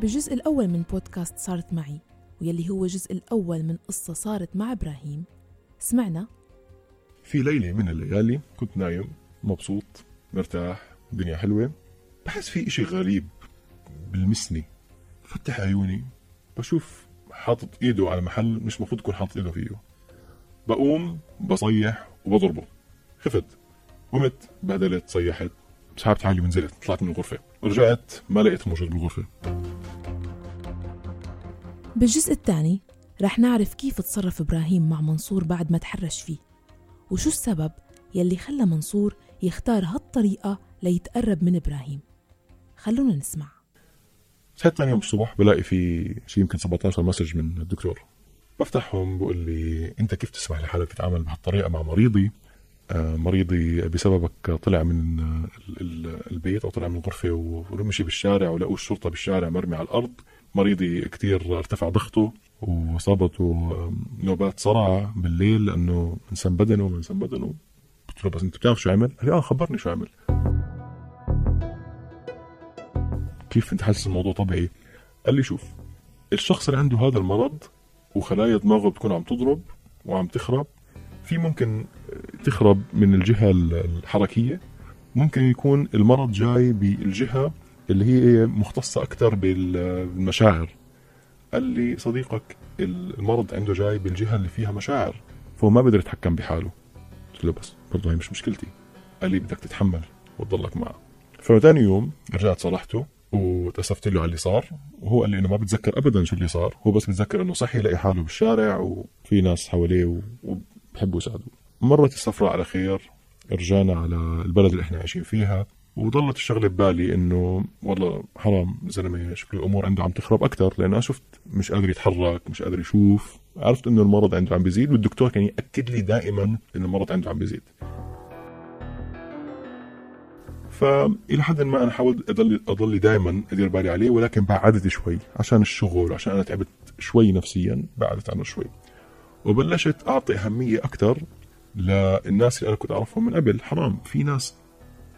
بالجزء الأول من بودكاست صارت معي ويلي هو الجزء الأول من قصة صارت مع إبراهيم. سمعنا؟ في ليلة من الليالي كنت نايم مبسوط مرتاح الدنيا حلوة. بحس في إشي غريب بلمسني فتح عيوني بشوف حاطط إيده على محل مش مفروض يكون حاطط إيده فيه. بقوم بصيح وبضربه. خفت. قمت بهدلت صيحت. سحبت حالي ونزلت طلعت من الغرفة. رجعت ما لقيته موجود بالغرفة. بالجزء الثاني رح نعرف كيف تصرف إبراهيم مع منصور بعد ما تحرش فيه وشو السبب يلي خلى منصور يختار هالطريقة ليتقرب من إبراهيم؟ خلونا نسمع. صحيت ثاني يوم الصبح بلاقي في شيء يمكن 17 مسج من الدكتور. بفتحهم بقول لي أنت كيف تسمح لحالك تتعامل بهالطريقة مع مريضي؟ آه، مريضي بسببك طلع من البيت أو طلع من الغرفة ورمشي بالشارع ولقوا الشرطة بالشارع مرمي على الأرض. مريضي كثير ارتفع ضغطه وصابته نوبات صرع بالليل لأنه انسان بدنه انسان بدنه قلت له بس أنت بتعرف شو عمل؟ قال لي آه خبرني شو عمل كيف أنت حاسس الموضوع طبيعي؟ قال لي شوف الشخص اللي عنده هذا المرض وخلايا دماغه بتكون عم تضرب وعم تخرب في ممكن تخرب من الجهة الحركية ممكن يكون المرض جاي بالجهة اللي هي مختصة أكثر بالمشاعر. قال لي صديقك المرض عنده جاي بالجهة اللي فيها مشاعر فهو ما بيقدر يتحكم بحاله. قلت له بس برضه هي مش مشكلتي. قال لي بدك تتحمل وتضلك معه. فثاني يوم رجعت صالحته وتأسفت له على اللي صار. وهو قال لي إنه ما بتذكر ابدا شو اللي صار. هو بس بتذكر إنه صحي يلاقي حاله بالشارع وفي ناس حواليه وبحبوا يساعدوه مرت السفرة على خير رجعنا على البلد اللي إحنا عايشين فيها. وضلت الشغلة ببالي إنه والله حرام زلمة شكله الأمور عنده عم تخرب أكثر لأنه شفت مش قادر يتحرك مش قادر يشوف. عرفت إنه المرض عنده عم بيزيد والدكتور كان يأكد لي دائما إنه المرض عنده عم بيزيد. فإلى حد ما أنا حاولت أضل أضل دائما أدير بالي عليه ولكن بعدت شوي عشان الشغل عشان أنا تعبت شوي نفسيا بعدت عنه شوي. وبلشت أعطي أهمية أكثر للناس اللي أنا كنت أعرفهم من قبل. حرام في ناس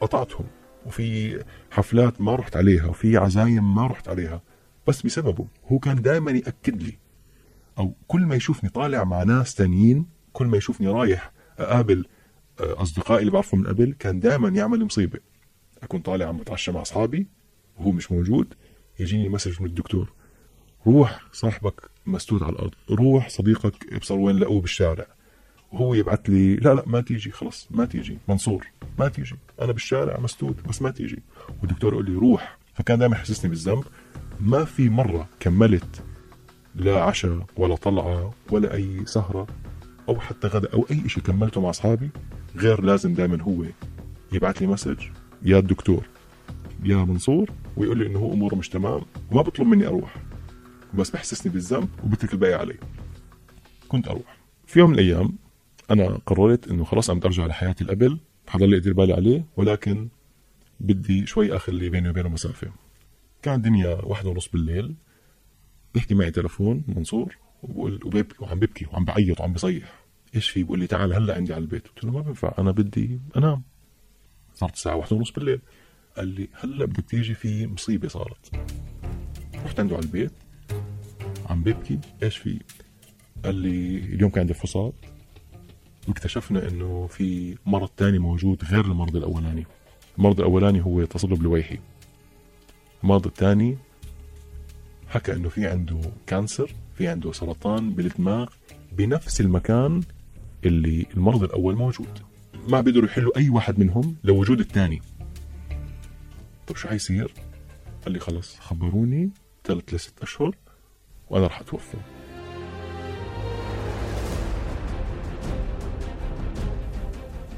قطعتهم. وفي حفلات ما رحت عليها وفي عزايم ما رحت عليها. بس بسببه هو كان دائما يأكد لي. أو كل ما يشوفني طالع مع ناس تانيين كل ما يشوفني رايح أقابل أصدقائي اللي بعرفهم من قبل كان دائما يعمل مصيبة. أكون طالع عم بتعشى مع أصحابي وهو مش موجود يجيني مسج من الدكتور. روح صاحبك مسدود على الأرض روح صديقك ابصر وين لقوه بالشارع. وهو يبعث لي لا لا ما تيجي خلص ما تيجي منصور ما تيجي. أنا بالشارع مسدود بس ما تيجي. والدكتور يقول لي روح. فكان دائما يحسسني بالذنب. ما في مرة كملت لا عشاء ولا طلعة ولا أي سهرة أو حتى غدا أو أي شيء كملته مع أصحابي غير لازم دائما هو يبعث لي مسج. يا الدكتور يا منصور ويقول لي إنه هو أموره مش تمام وما بطلب مني أروح. بس بحسسني بالذنب وبترك الباقي علي. كنت أروح. في يوم من الأيام أنا قررت إنه خلاص عم ارجع لحياتي القبل حضل ادير بالي عليه ولكن بدي شوي اخر اللي بيني وبينه مسافة. كان الدنيا واحدة ونص بالليل بيحكي معي تلفون منصور وبقول وبيبكي وعم ببكي وعم بعيط وعم بصيح. إيش في؟ بقول لي تعال هلأ عندي على البيت. قلت له ما بينفع أنا بدي أنام. صارت الساعة واحدة ونص بالليل. قال لي هلأ بدك تيجي في مصيبة صارت. رحت عنده على البيت عم ببكي إيش في؟ قال لي اليوم كان عندي فحوصات. واكتشفنا إنه في مرض تاني موجود غير المرض الأولاني. المرض الأولاني هو تصلب لويحي. المرض الثاني حكى إنه في عنده كانسر في عنده سرطان بالدماغ بنفس المكان اللي المرض الأول موجود. ما بيقدروا يحلوا أي واحد منهم لوجود الثاني. طيب شو حيصير؟ قال لي خلص خبروني ثلاث لست أشهر وأنا راح أتوفى.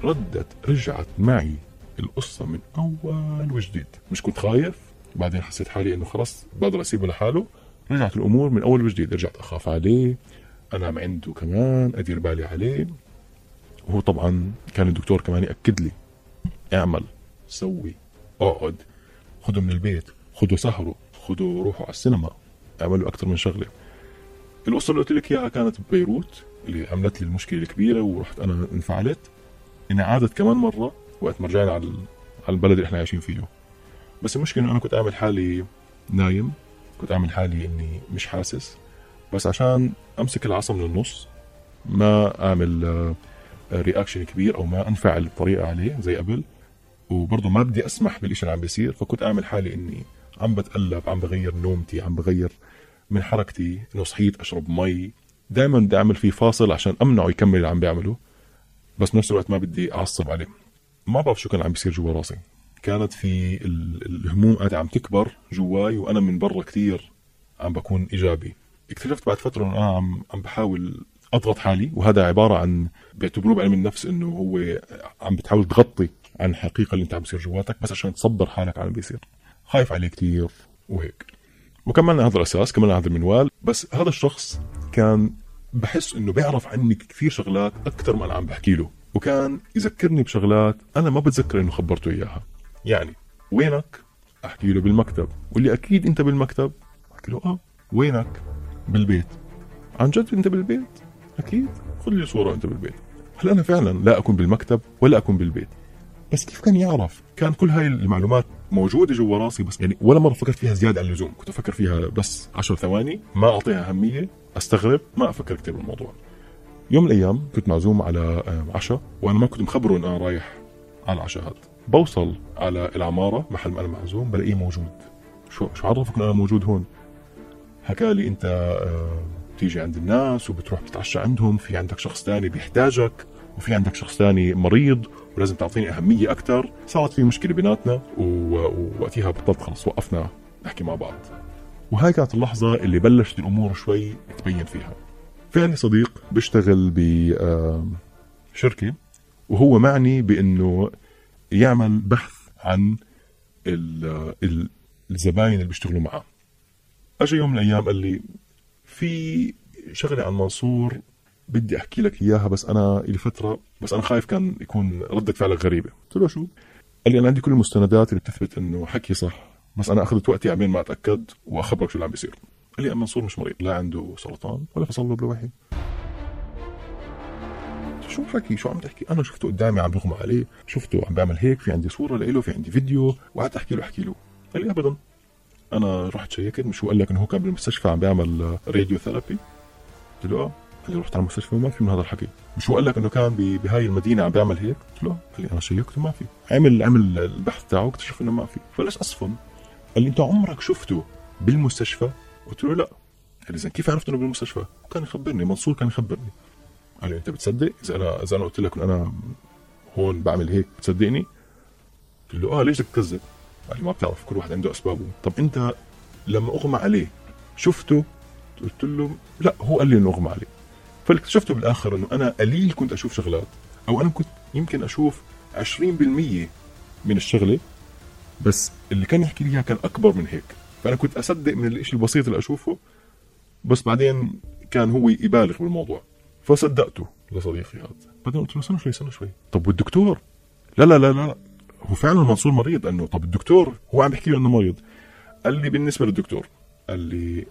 ردت رجعت معي القصة من أول وجديد. مش كنت خايف؟ بعدين حسيت حالي إنه خلص بقدر أسيبه لحاله. رجعت الأمور من أول وجديد. رجعت أخاف عليه. أنام عنده كمان أدير بالي عليه. وهو طبعا كان الدكتور كمان يأكد لي. اعمل سوي اقعد. خده من البيت خده سهروا خده روحوا على السينما. اعملوا أكثر من شغلة. القصة اللي قلت لك إياها كانت ببيروت اللي عملت لي المشكلة الكبيرة ورحت أنا انفعلت. انها عادت كمان مرة وقت ما رجعنا على البلد اللي إحنا عايشين فيه. بس المشكلة إنه أنا كنت عامل حالي نايم كنت أعمل حالي إني مش حاسس. بس عشان أمسك العصا من النص ما أعمل reaction كبير أو ما أنفعل بطريقه عليه زي قبل. وبرضه ما بدي أسمح بالشيء اللي عم بيصير. فكنت أعمل حالي إني عم بتقلب عم بغير نومتي عم بغير من حركتي إنه صحيت أشرب مي. دائما بدي أعمل فيه فاصل عشان أمنعه يكمل اللي عم بيعمله. بس بنفس الوقت ما بدي أعصب عليه. ما بعرف شو كان عم بيصير جوا راسي. كانت في الهموم قاعدة عم تكبر جواي وأنا من برا كثير عم بكون إيجابي. اكتشفت بعد فترة إنه أنا عم عم بحاول أضغط حالي وهذا عبارة عن بيعتبروه بعلم النفس إنه هو عم بتحاول تغطي عن الحقيقة اللي أنت عم بيصير جواتك بس عشان تصبر حالك على اللي بيصير. خايف عليه كثير وهيك. وكملنا هذا الأساس كملنا هذا المنوال بس هذا الشخص كان بحس إنه بيعرف عني كثير شغلات أكثر ما أنا عم بحكي له. وكان يذكرني بشغلات أنا ما بتذكر إنه خبرته إياها. يعني وينك؟ أحكي له بالمكتب. واللي أكيد أنت بالمكتب؟ أحكي له آه وينك؟ بالبيت. عن جد أنت بالبيت؟ أكيد. خذ لي صورة أنت بالبيت. هل أنا فعلا لا أكون بالمكتب ولا أكون بالبيت؟ بس كيف كان يعرف؟ كان كل هاي المعلومات موجودة جوا راسي بس يعني ولا مرة فكرت فيها زيادة عن اللزوم. كنت أفكر فيها بس عشر ثواني ما أعطيها أهمية أستغرب ما أفكر كثير بالموضوع. يوم من الأيام كنت معزوم على عشاء وأنا ما كنت مخبره ان أنا رايح على العشاء هذا بوصل على العمارة محل ما أنا معزوم بلاقيه موجود. شو شو عرفك إنه أنا موجود هون؟ حكى لي أنت بتيجي عند الناس وبتروح بتتعشى عندهم في عندك شخص ثاني بيحتاجك وفي عندك شخص ثاني مريض ولازم تعطيني أهمية أكثر صارت في مشكلة بيناتنا ووقتها بطلت خلص وقفنا نحكي مع بعض. وهاي كانت اللحظة اللي بلشت الأمور شوي تبين فيها. في عندي صديق بيشتغل بشركة وهو معني بأنه يعمل بحث عن الزباين اللي بيشتغلوا معه. اجى يوم من الأيام قال لي في شغلة عن منصور بدي أحكي لك إياها بس أنا لي فترة بس أنا خايف كان يكون ردة فعلك غريبة. قلت له شو؟ قال لي أنا عندي كل المستندات اللي بتثبت إنه حكي صح بس أنا أخذت وقتي عبين ما أتأكد وأخبرك شو اللي عم بيصير. قال لي منصور مش مريض لا عنده سرطان ولا فصل له بلوحي شو حكي؟ شو عم تحكي؟ أنا شفته قدامي عم بغمى عليه شفته عم بيعمل هيك في عندي صورة له في عندي فيديو وقعدت أحكي له أحكي له. قال لي ابدا. أنا رحت شيكت مش هو قال لك إنه هو كان بالمستشفى عم بيعمل radiotherapy قلت له آه. قال لي رحت على المستشفى وما في من هذا الحكي. مش هو قال لك إنه كان بهاي المدينة عم بيعمل هيك؟ قلت له قال لي أنا شيكت وما في. عمل عمل البحث تاعه واكتشف إنه ما في. بلشت أصفن؟ قال لي أنت عمرك شفته بالمستشفى؟ قلت له لا. قال لي كيف عرفت إنه بالمستشفى؟ كان يخبرني منصور كان يخبرني. قال لي أنت بتصدق؟ إذا أنا إذا أنا قلت لك إنه أنا هون بعمل هيك بتصدقني؟ قلت له آه ليش بدك تكذب؟ قال لي ما بتعرف كل واحد عنده أسبابه. طب أنت لما أغمى عليه شفته؟ قلت له لا هو قال لي إنه أغمى عليه. فاكتشفته بالآخر إنه أنا قليل كنت أشوف شغلات أو أنا كنت يمكن أشوف 20% من الشغلة بس اللي كان يحكي لي كان أكبر من هيك. فأنا كنت أصدق من الشيء البسيط اللي أشوفه بس بعدين كان هو يبالغ بالموضوع. فصدقته لصديقي هذا. بعدين قلت له استنى شوي استنى شوي. طب والدكتور؟ لا لا لا لا هو فعلا منصور مريض؟ إنه طب الدكتور هو عم يحكي له إنه مريض. قال لي بالنسبة للدكتور قال لي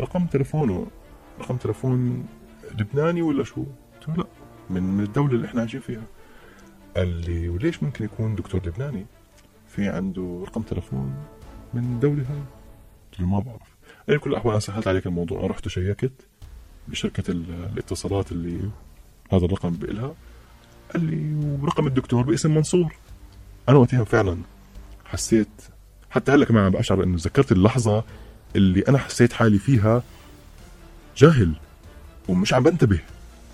رقم تليفونه رقم تليفون لبناني ولا شو؟ قلت له لا. من الدولة اللي إحنا عايشين فيها. قال لي وليش ممكن يكون دكتور لبناني؟ في عنده رقم تليفون من الدولة هاي. قلت له ما بعرف. قال لي كل الاحوال أنا سهلت عليك الموضوع. أنا رحت وشيكت بشركة الاتصالات اللي هذا الرقم بإلها. قال لي ورقم الدكتور باسم منصور. أنا وقتها فعلا حسيت حتى هلأ كمان عم بشعر إنه ذكرت اللحظة اللي أنا حسيت حالي فيها جاهل. ومش عم بنتبه.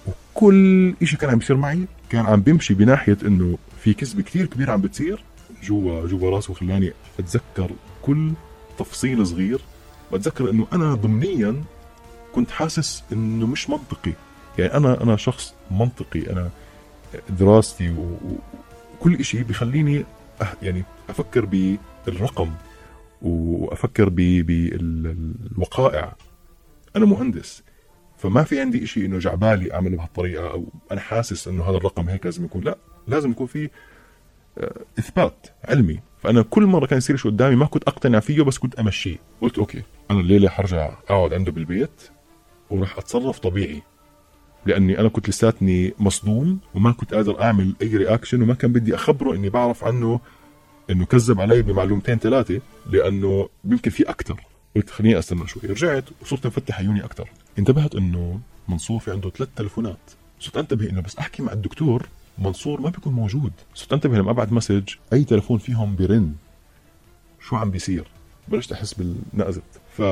وكل إشي كان عم بيصير معي كان عم بيمشي بناحية إنه في كذبه كثير كبيره عم بتصير جوا جوا راسي وخلاني أتذكر كل تفصيل صغير. بتذكر إنه أنا ضمنيا كنت حاسس إنه مش منطقي. يعني أنا أنا شخص منطقي. أنا دراستي وكل شيء بخليني يعني أفكر بالرقم وأفكر بالوقائع. أنا مهندس. فما في عندي شيء إنه جعبالي اعمله بهالطريقة أو أنا حاسس إنه هذا الرقم هيك لازم يكون. لا لازم يكون في آه، إثبات علمي. فأنا كل مرة كان يصير شيء قدامي ما كنت أقتنع فيه بس كنت أمشيه. قلت okay أنا الليلة حرجع أقعد عنده بالبيت وراح أتصرف طبيعي. لأني أنا كنت لساتني مصدوم وما كنت قادر أعمل أي reaction وما كان بدي أخبره إني بعرف عنه إنه كذب علي بمعلومتين ثلاثة لأنه يمكن في أكثر قلت خليني أستنى شوي. رجعت وصرت مفتح عيوني أكثر انتبهت إنه منصور في عنده ثلاث تلفونات. صرت أنتبه إنه بس أحكي مع الدكتور منصور ما بيكون موجود. صرت أنتبه لما ابعت message أي تلفون فيهم برن شو عم بيصير. بلشت أحس بالنقزة ف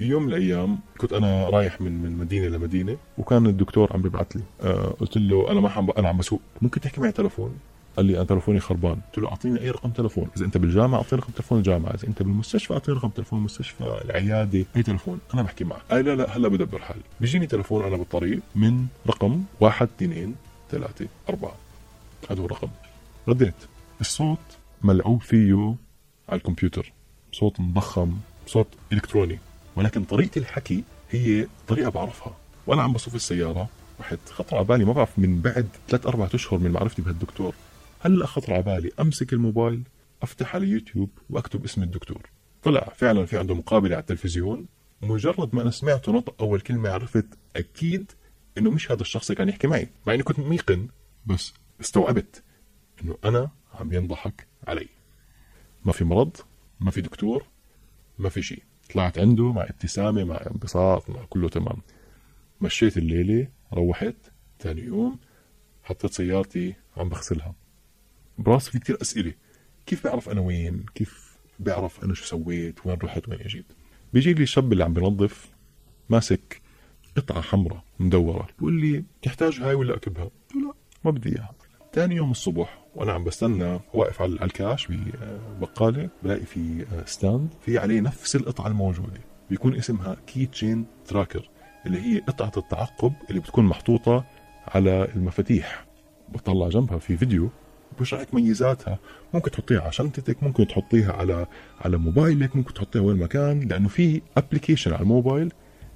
يوم من الأيام كنت أنا رايح من من مدينة لمدينة وكان الدكتور عم بيبعث لي. آه قلت له أنا ما عم أنا عم بسوق. ممكن تحكي معي تلفون قال لي أنا تلفوني خربان. قلت له أعطيني أي رقم تلفون. إذا أنت بالجامعة أعطيني رقم تلفون الجامعة. إذا أنت بالمستشفى أعطيني رقم تلفون المستشفى العياده أي تلفون أنا بحكي معك. قال لا لا هلا بدبر حالي. بيجيني تلفون أنا بالطريق من رقم واحد اثنين ثلاثة أربعة. هذا هو الرقم. رديت. الصوت ملعوب فيه على الكمبيوتر. صوت مضخم صوت إلكتروني. ولكن طريقة الحكي هي طريقة بعرفها. وأنا عم بصف السيارة رحت خطر على بالي ما بعرف من بعد ثلاث أربع أشهر من معرفتي بهالدكتور. هلا خطر على بالي أمسك الموبايل أفتح على يوتيوب وأكتب اسم الدكتور. طلع فعلا في عنده مقابلة على التلفزيون مجرد ما أنا سمعته نطق أول كلمة عرفت أكيد إنه مش هذا الشخص اللي كان يحكي معي مع إني كنت ميقن بس استوعبت إنه أنا عم ينضحك علي. ما في مرض ما في دكتور ما في شيء. طلعت عنده مع ابتسامة مع انبساط مع كله تمام. مشيت الليلة روحت ثاني يوم حطيت سيارتي عم بغسلها. براسي في كتير أسئلة. كيف بعرف أنا وين؟ كيف بعرف أنا شو سويت؟ وين رحت؟ وين أجيت؟ بيجي لي الشاب اللي عم بنظف ماسك قطعة حمراء مدورة. بقول لي تحتاج هاي ولا أكبها؟ قلت لا ما بدي إياها. ثاني يوم الصبح وأنا عم بستنى واقف على الكاش ببقاله بلاقي في stand في عليه نفس القطعة الموجودة. بيكون اسمها key chain tracker اللي هي قطعة التعقب اللي بتكون محطوطة على المفاتيح. بطلع جنبها في فيديو. بشرح لك ميزاتها ممكن تحطيها على شنطتك ممكن تحطيها على على موبايلك ممكن تحطيها وين ما كان لأنه في ابلكيشن على الموبايل.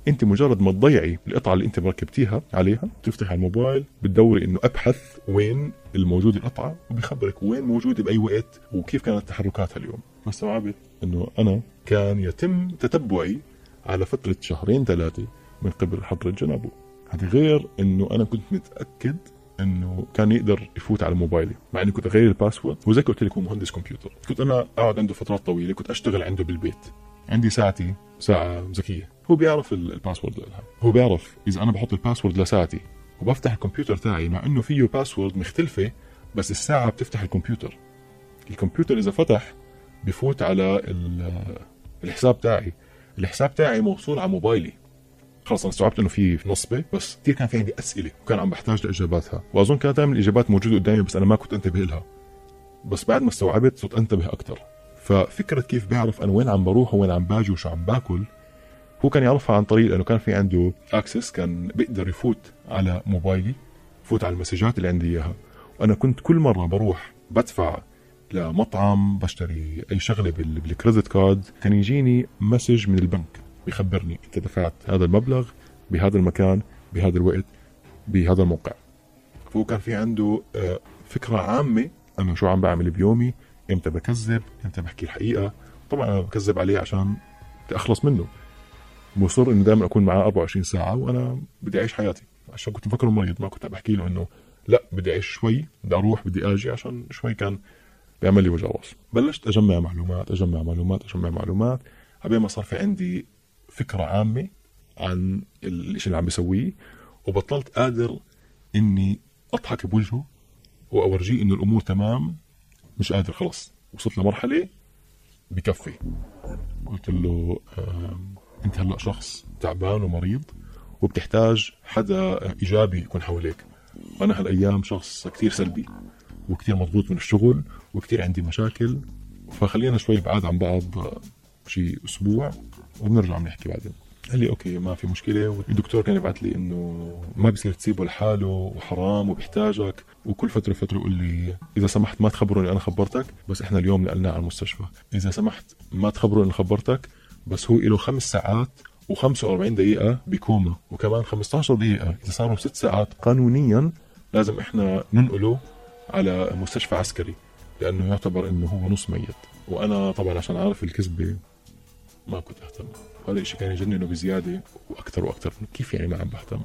أنت مجرد ما تضيعي القطعة اللي أنت مركبتيها عليها تفتح على الموبايل بتدوري إنه أبحث وين الموجود القطعة وبيخبرك وين موجودة بأي وقت وكيف كانت تحركاتها اليوم. فاستوعبت إنه أنا كان يتم تتبعي على فترة شهرين ثلاثة من قبل حضره جنابه هذا غير إنه أنا كنت متأكد إنه كان يقدر يفوت على موبايلي مع إني كنت اغير ال password وزي قلت لك هو مهندس كمبيوتر. كنت أنا أقعد عنده فترات طويلة كنت أشتغل عنده بالبيت. عندي ساعتي ساعة ذكية. هو بيعرف ال password. لها هو بيعرف إذا أنا بحط ال password لساعتي وبفتح الكمبيوتر تاعي مع إنه فيه password مختلفة بس الساعة بتفتح الكمبيوتر. الكمبيوتر إذا فتح بفوت على الحساب تاعي. الحساب تاعي موصول على موبايلي. خلص أنا استوعبت إنه في نصبة بس كثير كان في عندي أسئلة وكان عم بحتاج لإجاباتها. وأظن كانت دائما الإجابات موجودة قدامي بس أنا ما كنت أنتبه لها. بس بعد ما استوعبت صرت أنتبه أكثر ففكرة كيف بيعرف أنا وين عم بروح وين عم باجي وشو عم باكل هو كان يعرفها عن طريق لأنه كان في عنده access كان بيقدر يفوت على موبايلي يفوت على ال messages اللي عندي إياها. وأنا كنت كل مرة بروح بدفع لمطعم بشتري أي شغلة بال credit card كان يجيني message من البنك. بيخبرني انت دفعت هذا المبلغ بهذا المكان بهذا الوقت بهذا الموقع. فهو كان في عنده آه، فكرة عامة أنا شو عم بعمل بيومي إمتى بكذب إمتى بحكي الحقيقة. طبعا أنا بكذب عليه عشان أخلص منه. مصر إنه دائما أكون معاه 24 ساعة وأنا بدي أعيش حياتي. عشان كنت مفكره مريض ما كنت بحكي له إنه لا بدي أعيش شوي بدي أروح بدي آجي عشان شوي كان بيعمل لي وجع راس بلشت أجمع معلومات أجمع معلومات أجمع معلومات. عبين ما صار في عندي فكرة عامة عن الشيء اللي عم بسويه وبطلت قادر إني أضحك بوجهه وأورجيه إنه الأمور تمام مش قادر. خلص وصلت لمرحلة بكفي. قلت له أنت هلأ شخص تعبان ومريض وبتحتاج حدا إيجابي يكون حواليك. أنا هالأيام شخص كثير سلبي وكثير مضغوط من الشغل وكثير عندي مشاكل فخلينا شوي بعاد عن بعض شي أسبوع. وبنرجع بنحكي بعدين. قال لي okay ما في مشكلة. والدكتور كان يبعث لي إنه ما بصير تسيبه لحاله وحرام وبيحتاجك. وكل فترة فترة يقول لي إذا سمحت ما تخبره اني أنا خبرتك بس إحنا اليوم نقلناه على المستشفى. إذا سمحت ما تخبره اني خبرتك بس هو له خمس ساعات و45 دقيقة بكوما وكمان 15 دقيقة. إذا صاروا ست ساعات قانونيا لازم إحنا ننقله على مستشفى عسكري لأنه يعتبر إنه هو نص ميت. وأنا طبعا عشان أعرف الكذبة ما كنت أهتم. هذا الشيء كان يجننه بزيادة وأكثر وأكثر. كيف يعني ما عم بهتم؟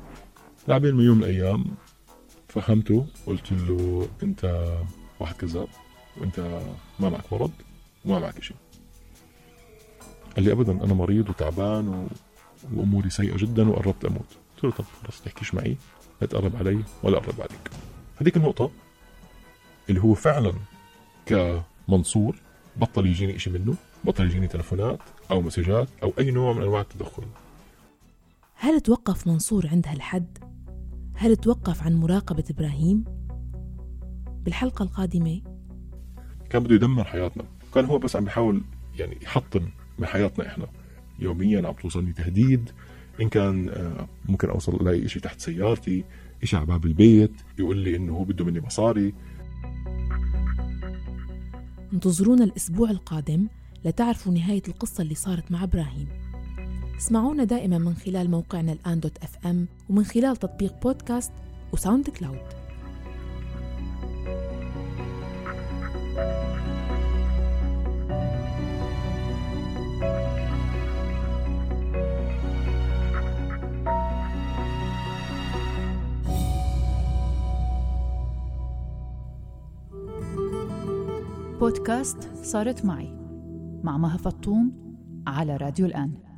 لعبين من يوم من الأيام فهمته قلت له أنت واحد كذاب وأنت ما معك مرض وما معك شيء قال لي ابدا أنا مريض وتعبان و... وأموري سيئة جدا وقربت أموت. قلت له طب خلص تحكيش معي لا تقرب علي ولا أقرب عليك. هذيك النقطة اللي هو فعلا كمنصور بطل يجيني شيء منه. بطل يجيني تلفونات أو مسجات أو أي نوع من أنواع التدخل. هل توقف منصور عند هالحد؟ هل توقف عن مراقبة إبراهيم؟ بالحلقة القادمة كان بده يدمر حياتنا. كان هو بس عم بيحاول يعني يحطم من حياتنا إحنا. يوميا عم توصلني تهديد. إن كان آه، ممكن أوصل الاقي شيء تحت سيارتي شيء على باب البيت يقول لي إنه هو بده مني مصاري. انتظرونا الأسبوع القادم لتعرفوا نهاية القصة اللي صارت مع إبراهيم. اسمعونا دائما من خلال موقعنا الآن dot FM ومن خلال تطبيق بودكاست وساوند كلاود. بودكاست صارت معي. مع مها فطوم على راديو الآن.